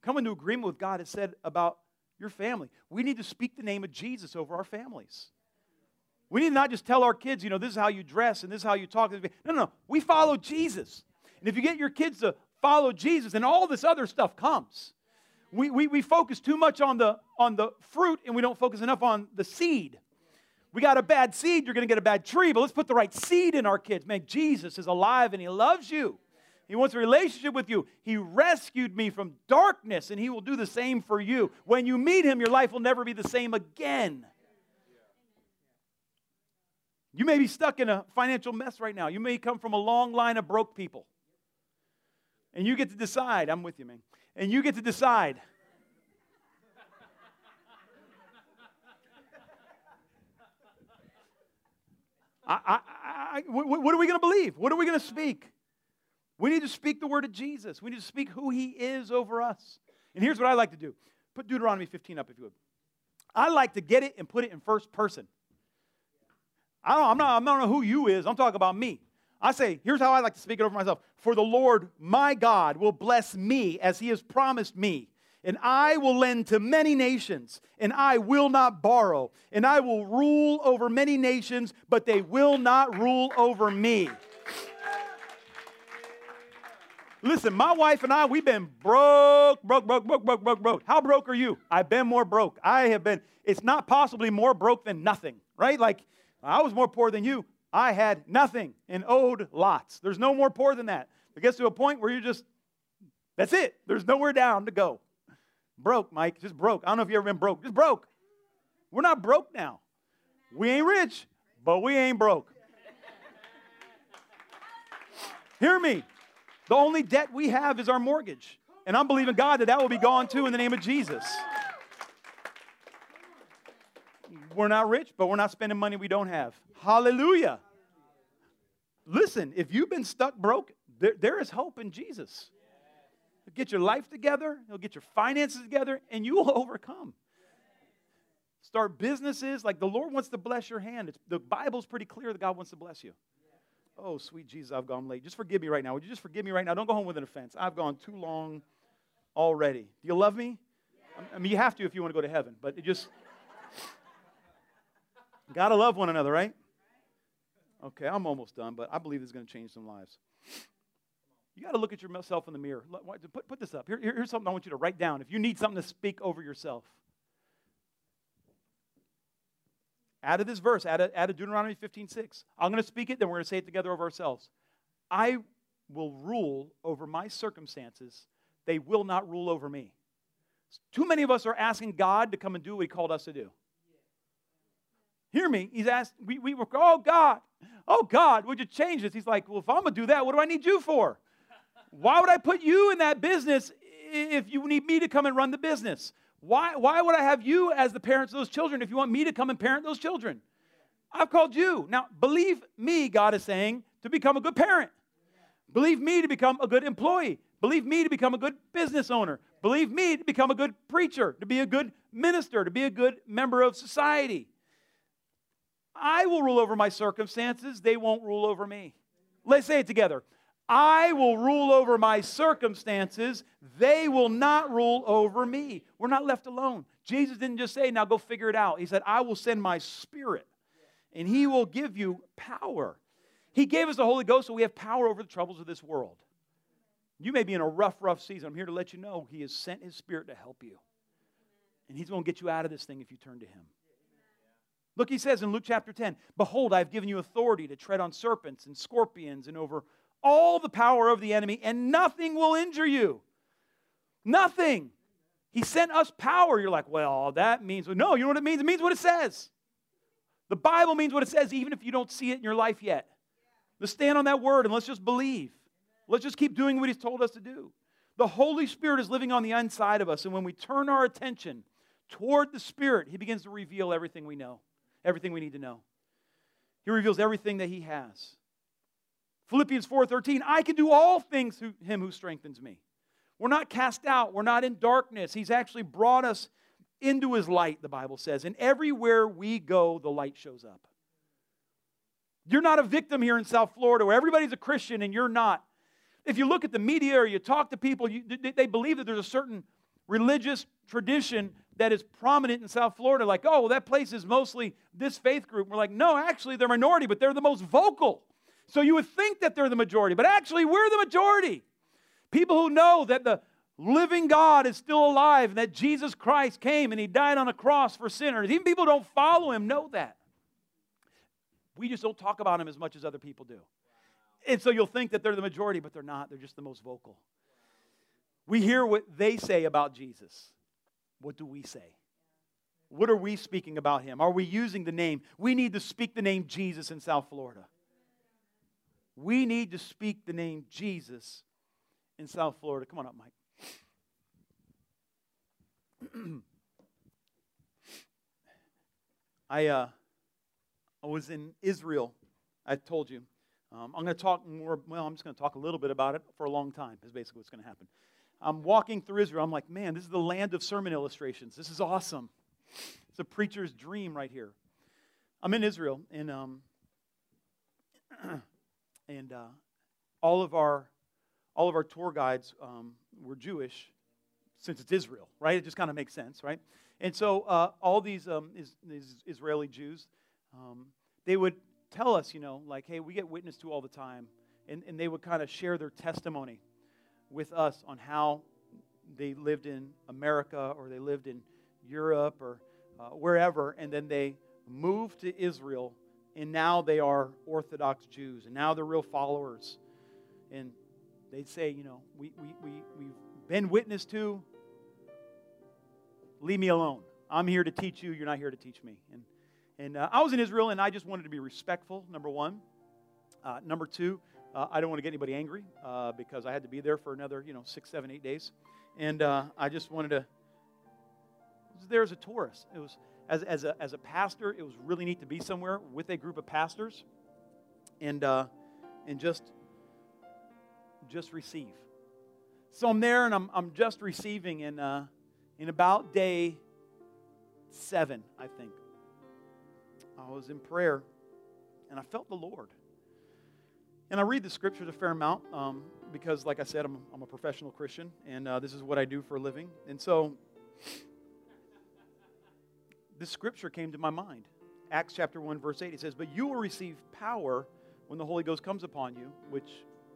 Come into agreement with God has said about your family. We need to speak the name of Jesus over our families. We need to not just tell our kids, you know, this is how you dress and this is how you talk. No, no, no. We follow Jesus. And if you get your kids to follow Jesus, then all this other stuff comes we, we, we focus too much on the, on the fruit and we don't focus enough on the seed. We got a bad seed, you're going to get a bad tree, but let's put the right seed in our kids. Man, Jesus is alive and He loves you. He wants a relationship with you. He rescued me from darkness, and He will do the same for you. When you meet Him, your life will never be the same again. You may be stuck in a financial mess right now. You may come from a long line of broke people. And you get to decide, I'm with you, man. And you get to decide. I, I, I, what are we going to believe? What are we going to speak? We need to speak the word of Jesus. We need to speak who he is over us. And here's what I like to do put Deuteronomy 15 up if you would. I like to get it and put it in first person. I don't, I'm not, I don't know who you is. I'm talking about me. I say, here's how I like to speak it over myself. For the Lord my God will bless me as he has promised me. And I will lend to many nations, and I will not borrow. And I will rule over many nations, but they will not rule over me. Listen, my wife and I, we've been broke, broke, broke, broke, broke, broke, broke. How broke are you? I've been more broke. I have been, it's not possibly more broke than nothing, right? Like, I was more poor than you. I had nothing and owed lots. There's no more poor than that. It gets to a point where you just, that's it. There's nowhere down to go. Broke, Mike, just broke. I don't know if you've ever been broke. Just broke. We're not broke now. We ain't rich, but we ain't broke. Hear me. The only debt we have is our mortgage. And I'm believing God that that will be gone too in the name of Jesus. We're not rich, but we're not spending money we don't have. Hallelujah. Listen, if you've been stuck broke, there, there is hope in Jesus. He'll get your life together, He'll get your finances together, and you will overcome. Start businesses. Like the Lord wants to bless your hand. It's, the Bible's pretty clear that God wants to bless you. Oh, sweet Jesus, I've gone late. Just forgive me right now. Would you just forgive me right now? Don't go home with an offense. I've gone too long already. Do you love me? I mean, you have to if you want to go to heaven, but it just. Gotta love one another, right? Okay, I'm almost done, but I believe this is going to change some lives. You got to look at yourself in the mirror. Put, put this up. Here, here's something I want you to write down. If you need something to speak over yourself, out of this verse, out of, out of Deuteronomy 15 6. I'm going to speak it, then we're going to say it together over ourselves. I will rule over my circumstances, they will not rule over me. Too many of us are asking God to come and do what He called us to do. Hear me. He's asked, we, we were, oh God, oh God, would you change this? He's like, well, if I'm going to do that, what do I need you for? Why would I put you in that business if you need me to come and run the business? Why, why would I have you as the parents of those children if you want me to come and parent those children? I've called you. Now, believe me, God is saying, to become a good parent. Believe me to become a good employee. Believe me to become a good business owner. Believe me to become a good preacher, to be a good minister, to be a good member of society. I will rule over my circumstances, they won't rule over me. Let's say it together. I will rule over my circumstances, they will not rule over me. We're not left alone. Jesus didn't just say, now go figure it out. He said, I will send my spirit, and he will give you power. He gave us the Holy Ghost so we have power over the troubles of this world. You may be in a rough, rough season. I'm here to let you know He has sent His Spirit to help you. And He's going to get you out of this thing if you turn to Him. Look, He says in Luke chapter 10 Behold, I've given you authority to tread on serpents and scorpions and over all the power of the enemy, and nothing will injure you. Nothing. He sent us power. You're like, well, that means, no, you know what it means? It means what it says. The Bible means what it says, even if you don't see it in your life yet. Let's stand on that word and let's just believe. Let's just keep doing what He's told us to do. The Holy Spirit is living on the inside of us, and when we turn our attention toward the Spirit, He begins to reveal everything we know, everything we need to know. He reveals everything that He has. Philippians 4:13, I can do all things through him who strengthens me. We're not cast out, we're not in darkness. He's actually brought us into his light, the Bible says. And everywhere we go, the light shows up. You're not a victim here in South Florida where everybody's a Christian and you're not. If you look at the media or you talk to people, you, they believe that there's a certain religious tradition that is prominent in South Florida, like, oh, well, that place is mostly this faith group. We're like, no, actually, they're minority, but they're the most vocal. So you would think that they're the majority, but actually, we're the majority. People who know that the living God is still alive and that Jesus Christ came and he died on a cross for sinners. Even people who don't follow him know that. We just don't talk about him as much as other people do. And so you'll think that they're the majority, but they're not. They're just the most vocal. We hear what they say about Jesus. What do we say? What are we speaking about him? Are we using the name? We need to speak the name Jesus in South Florida. We need to speak the name Jesus in South Florida. Come on up, Mike. I, uh, I was in Israel, I told you. Um, I'm going to talk more, well, I'm just going to talk a little bit about it for a long time, is basically what's going to happen. I'm walking through Israel. I'm like, man, this is the land of sermon illustrations. This is awesome. It's a preacher's dream right here. I'm in Israel, and, um, and uh, all, of our, all of our tour guides um, were Jewish since it's Israel, right? It just kind of makes sense, right? And so uh, all these, um, is, these Israeli Jews, um, they would tell us, you know, like, hey, we get witnessed to all the time. And, and they would kind of share their testimony with us on how they lived in America or they lived in Europe or uh, wherever, and then they moved to Israel, and now they are Orthodox Jews, and now they're real followers. And they'd say, you know, we, we, we, we've been witness to, leave me alone. I'm here to teach you, you're not here to teach me. And and uh, I was in Israel, and I just wanted to be respectful, number one. Uh, number two, uh, I don't want to get anybody angry uh, because I had to be there for another, you know, six, seven, eight days. And uh, I just wanted to, there as a tourist. It was, as, as, a, as a pastor, it was really neat to be somewhere with a group of pastors and, uh, and just, just receive. So I'm there, and I'm, I'm just receiving, and in about day seven, I think, I was in prayer and I felt the Lord. And I read the scriptures a fair amount um, because, like I said, I'm, I'm a professional Christian and uh, this is what I do for a living. And so this scripture came to my mind. Acts chapter 1, verse 8. It says, But you will receive power when the Holy Ghost comes upon you, which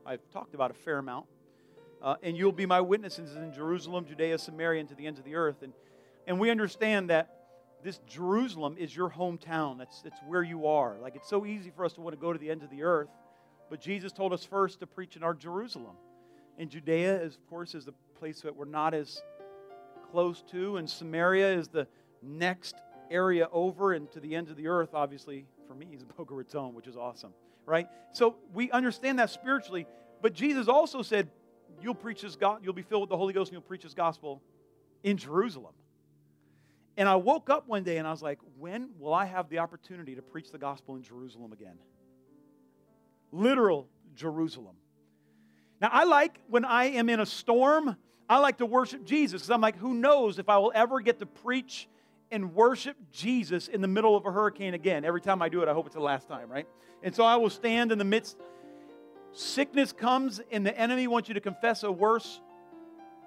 I've talked about a fair amount. Uh, and you'll be my witnesses in Jerusalem, Judea, Samaria, and to the ends of the earth. And, and we understand that this Jerusalem is your hometown. That's, that's where you are. Like, it's so easy for us to want to go to the ends of the earth. But Jesus told us first to preach in our Jerusalem. And Judea, is, of course, is the place that we're not as close to. And Samaria is the next area over. And to the ends of the earth, obviously, for me, is Boca Raton, which is awesome. Right? So we understand that spiritually. But Jesus also said, You'll preach His God, you'll be filled with the Holy Ghost, and you'll preach His gospel in Jerusalem. And I woke up one day and I was like, when will I have the opportunity to preach the gospel in Jerusalem again? Literal Jerusalem. Now, I like when I am in a storm, I like to worship Jesus because I'm like, who knows if I will ever get to preach and worship Jesus in the middle of a hurricane again. Every time I do it, I hope it's the last time, right? And so I will stand in the midst. Sickness comes, and the enemy wants you to confess a worse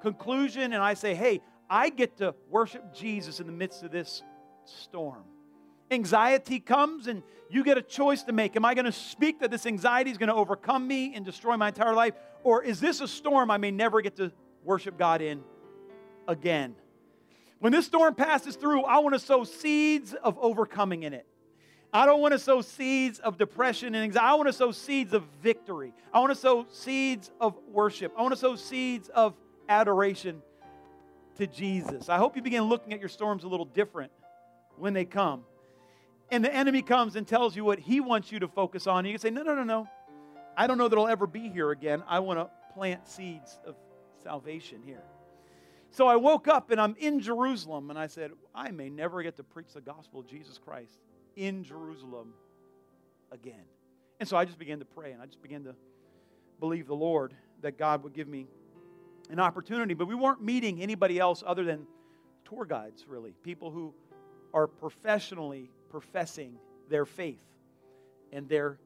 conclusion. And I say, hey, I get to worship Jesus in the midst of this storm. Anxiety comes and you get a choice to make. Am I going to speak that this anxiety is going to overcome me and destroy my entire life? Or is this a storm I may never get to worship God in again? When this storm passes through, I want to sow seeds of overcoming in it. I don't want to sow seeds of depression and anxiety. I want to sow seeds of victory. I want to sow seeds of worship. I want to sow seeds of adoration to Jesus. I hope you begin looking at your storms a little different when they come. And the enemy comes and tells you what he wants you to focus on. You can say, No, no, no, no. I don't know that I'll ever be here again. I want to plant seeds of salvation here. So I woke up and I'm in Jerusalem and I said, I may never get to preach the gospel of Jesus Christ in Jerusalem again. And so I just began to pray and I just began to believe the Lord that God would give me an opportunity, but we weren't meeting anybody else other than tour guides, really, people who are professionally professing their faith and their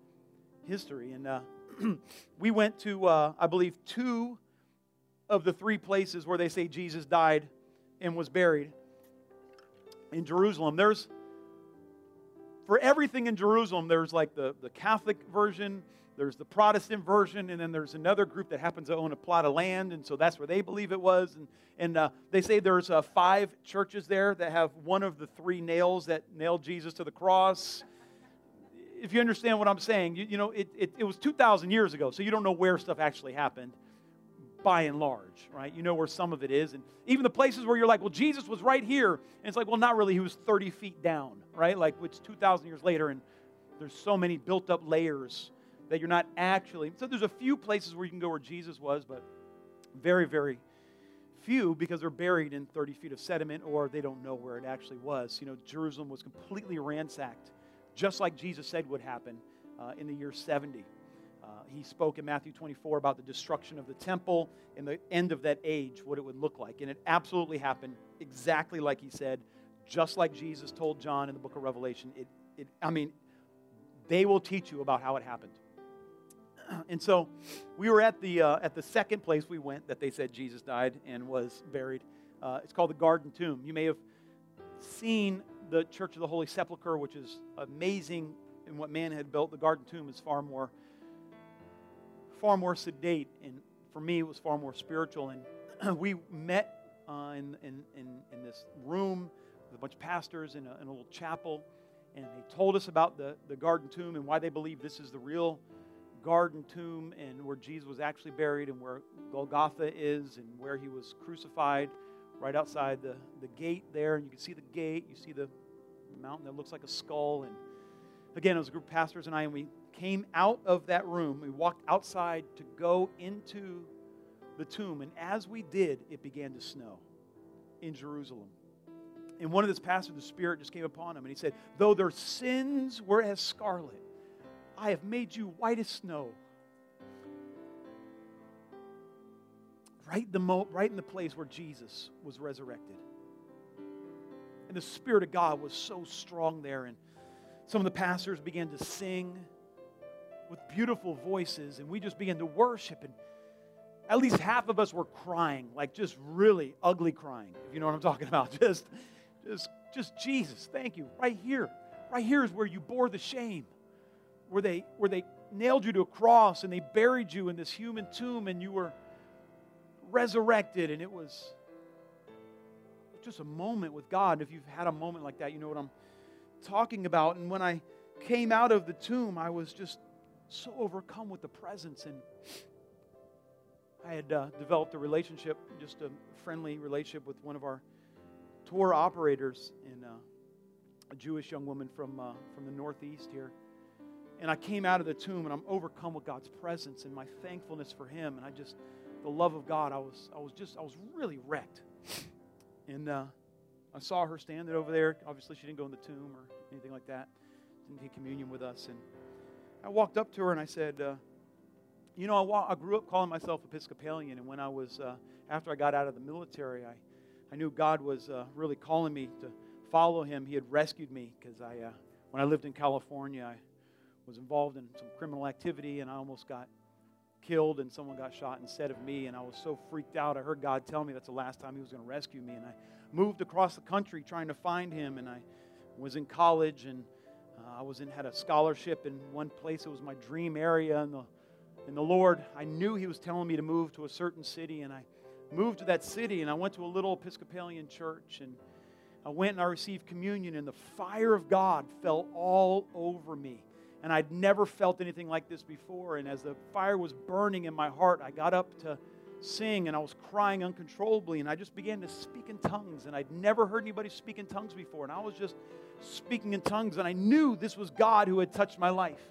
history. And uh, we went to, uh, I believe, two of the three places where they say Jesus died and was buried in Jerusalem. There's, for everything in Jerusalem, there's like the, the Catholic version, there's the Protestant version, and then there's another group that happens to own a plot of land, and so that's where they believe it was. And, and uh, they say there's uh, five churches there that have one of the three nails that nailed Jesus to the cross. If you understand what I'm saying, you, you know, it, it, it was 2,000 years ago, so you don't know where stuff actually happened. by and large, right? You know where some of it is. And even the places where you're like, well, Jesus was right here. And it's like, well, not really. He was 30 feet down, right? Like, it's 2,000 years later, and there's so many built up layers that you're not actually. So there's a few places where you can go where Jesus was, but very, very few because they're buried in 30 feet of sediment or they don't know where it actually was. You know, Jerusalem was completely ransacked, just like Jesus said would happen uh, in the year 70. Uh, he spoke in Matthew 24 about the destruction of the temple and the end of that age, what it would look like. And it absolutely happened exactly like he said, just like Jesus told John in the book of Revelation. It, it, I mean, they will teach you about how it happened. And so we were at the, uh, at the second place we went that they said Jesus died and was buried. Uh, it's called the Garden Tomb. You may have seen the Church of the Holy Sepulchre, which is amazing in what man had built. The Garden Tomb is far more far more sedate, and for me, it was far more spiritual. And we met uh, in, in, in, in, this room with a bunch of pastors in a, in a, little chapel, and they told us about the, the garden tomb and why they believe this is the real garden tomb and where Jesus was actually buried and where Golgotha is and where he was crucified right outside the, the gate there. And you can see the gate, you see the mountain that looks like a skull. And again, it was a group of pastors and I, and we came out of that room. We walked outside to go into the tomb. And as we did, it began to snow in Jerusalem. And one of this pastors, the Spirit just came upon him, and he said, Though their sins were as scarlet, I have made you white as snow. Right, the mo- right in the place where Jesus was resurrected. And the Spirit of God was so strong there. And some of the pastors began to sing with beautiful voices, and we just began to worship. And at least half of us were crying, like just really ugly crying, if you know what I'm talking about. Just, just, just Jesus, thank you. Right here. Right here is where you bore the shame. Where they where they nailed you to a cross and they buried you in this human tomb and you were resurrected and it was just a moment with God. If you've had a moment like that, you know what I'm talking about. And when I came out of the tomb, I was just so overcome with the presence. And I had uh, developed a relationship, just a friendly relationship with one of our tour operators, and uh, a Jewish young woman from, uh, from the Northeast here. And I came out of the tomb and I'm overcome with God's presence and my thankfulness for Him. And I just, the love of God, I was, I was just, I was really wrecked. And uh, I saw her standing over there. Obviously, she didn't go in the tomb or anything like that. Didn't take communion with us. And I walked up to her and I said, uh, You know, I, wa- I, grew up calling myself Episcopalian, and when I was, uh, after I got out of the military, I, I knew God was uh, really calling me to follow Him. He had rescued me because I, uh, when I lived in California, I was involved in some criminal activity and I almost got killed and someone got shot instead of me and I was so freaked out. I heard God tell me that's the last time he was going to rescue me and I moved across the country trying to find him and I was in college and uh, I was in, had a scholarship in one place. It was my dream area. And the, and the Lord, I knew He was telling me to move to a certain city. And I moved to that city and I went to a little Episcopalian church. And I went and I received communion. And the fire of God fell all over me. And I'd never felt anything like this before. And as the fire was burning in my heart, I got up to sing and I was crying uncontrollably. And I just began to speak in tongues. And I'd never heard anybody speak in tongues before. And I was just speaking in tongues, and I knew this was God who had touched my life.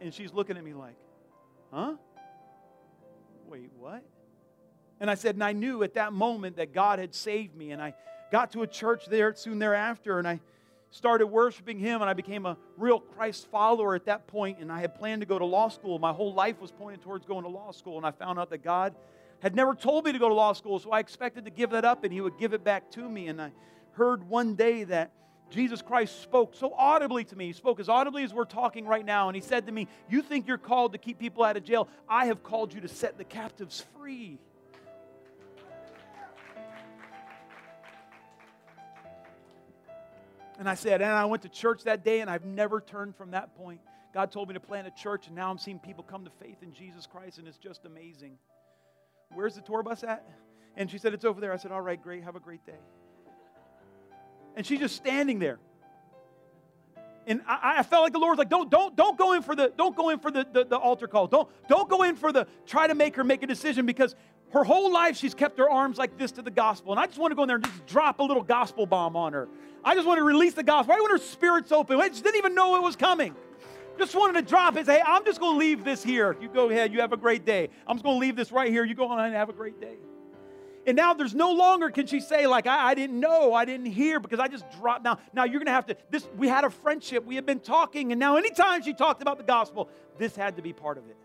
And she's looking at me like, huh? Wait, what? And I said, and I knew at that moment that God had saved me. And I got to a church there soon thereafter, and I started worshiping Him, and I became a real Christ follower at that point. And I had planned to go to law school. My whole life was pointed towards going to law school, and I found out that God had never told me to go to law school, so I expected to give that up, and He would give it back to me. And I heard one day that Jesus Christ spoke so audibly to me. He spoke as audibly as we're talking right now. And he said to me, You think you're called to keep people out of jail? I have called you to set the captives free. And I said, and I went to church that day, and I've never turned from that point. God told me to plant a church, and now I'm seeing people come to faith in Jesus Christ, and it's just amazing. Where's the tour bus at? And she said, It's over there. I said, All right, great. Have a great day and she's just standing there. And I, I, felt like the Lord was like, don't, don't, don't go in for the, don't go in for the, the, the altar call. Don't, don't go in for the, try to make her make a decision because her whole life she's kept her arms like this to the gospel. And I just want to go in there and just drop a little gospel bomb on her. I just want to release the gospel. I want her spirit's open. Just didn't even know it was coming. Just wanted to drop it. Say, hey, I'm just going to leave this here. You go ahead. You have a great day. I'm just going to leave this right here. You go on and have a great day. And now there's no longer can she say like I, I didn't know, I didn't hear because I just dropped. Now, now you're gonna have to. This we had a friendship. We had been talking, and now anytime she talked about the gospel, this had to be part of it.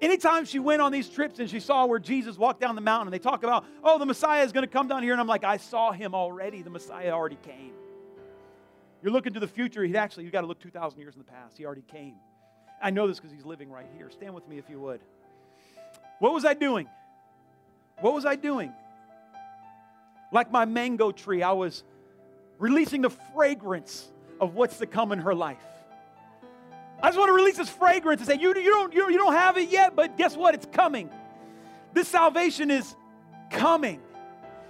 Anytime she went on these trips and she saw where Jesus walked down the mountain, and they talk about, oh, the Messiah is going to come down here, and I'm like, I saw him already. The Messiah already came. You're looking to the future. He'd actually, you got to look 2,000 years in the past. He already came. I know this because he's living right here. Stand with me if you would. What was I doing? What was I doing? Like my mango tree, I was releasing the fragrance of what's to come in her life. I just want to release this fragrance and say, you, you, don't, you, you don't have it yet, but guess what? It's coming. This salvation is coming.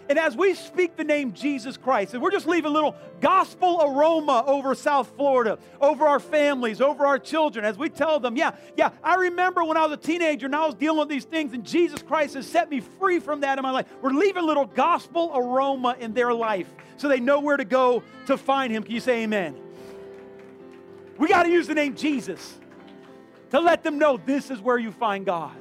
And as we speak the name Jesus Christ, and we're just leaving little gospel aroma over South Florida, over our families, over our children, as we tell them, yeah, yeah, I remember when I was a teenager and I was dealing with these things, and Jesus Christ has set me free from that in my life. We're leaving little gospel aroma in their life so they know where to go to find Him. Can you say amen? We got to use the name Jesus to let them know this is where you find God.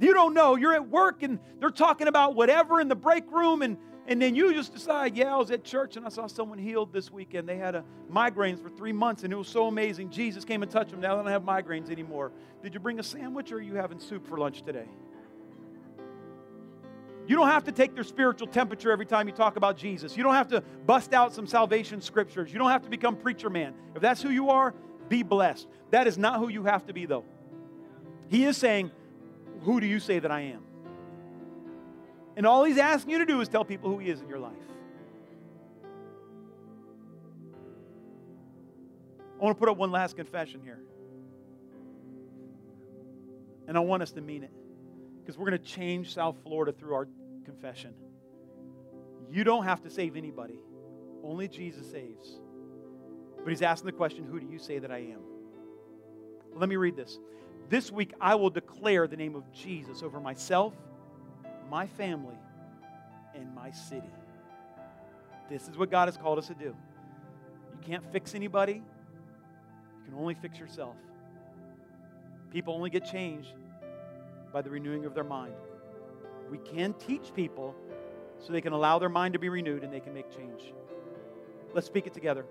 You don't know. You're at work and they're talking about whatever in the break room, and, and then you just decide, yeah, I was at church and I saw someone healed this weekend. They had a migraines for three months and it was so amazing. Jesus came and touched them. Now they don't have migraines anymore. Did you bring a sandwich or are you having soup for lunch today? You don't have to take their spiritual temperature every time you talk about Jesus. You don't have to bust out some salvation scriptures. You don't have to become preacher man. If that's who you are, be blessed. That is not who you have to be, though. He is saying, who do you say that I am? And all he's asking you to do is tell people who he is in your life. I want to put up one last confession here. And I want us to mean it because we're going to change South Florida through our confession. You don't have to save anybody, only Jesus saves. But he's asking the question who do you say that I am? Let me read this. This week, I will declare the name of Jesus over myself, my family, and my city. This is what God has called us to do. You can't fix anybody, you can only fix yourself. People only get changed by the renewing of their mind. We can teach people so they can allow their mind to be renewed and they can make change. Let's speak it together.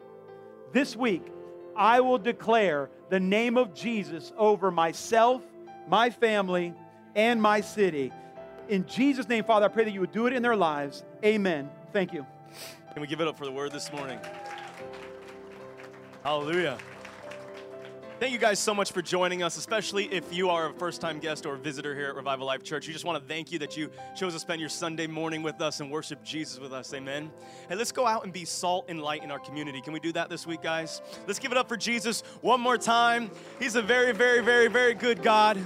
This week, I will declare the name of Jesus over myself, my family, and my city. In Jesus' name, Father, I pray that you would do it in their lives. Amen. Thank you. Can we give it up for the word this morning? Hallelujah. Thank you guys so much for joining us, especially if you are a first time guest or visitor here at Revival Life Church. We just want to thank you that you chose to spend your Sunday morning with us and worship Jesus with us. Amen. Hey, let's go out and be salt and light in our community. Can we do that this week, guys? Let's give it up for Jesus one more time. He's a very, very, very, very good God.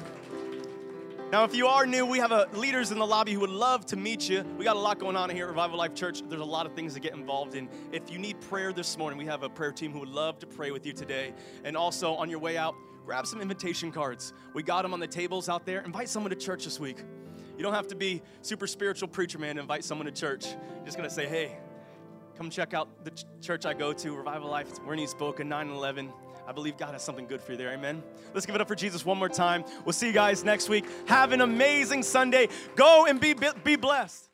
Now, if you are new, we have a, leaders in the lobby who would love to meet you. We got a lot going on here at Revival Life Church. There's a lot of things to get involved in. If you need prayer this morning, we have a prayer team who would love to pray with you today. And also, on your way out, grab some invitation cards. We got them on the tables out there. Invite someone to church this week. You don't have to be super spiritual preacher man to invite someone to church. You're just gonna say, hey, come check out the ch- church I go to, Revival Life. We're in East Boca, 911. I believe God has something good for you there. Amen. Let's give it up for Jesus one more time. We'll see you guys next week. Have an amazing Sunday. Go and be, be blessed.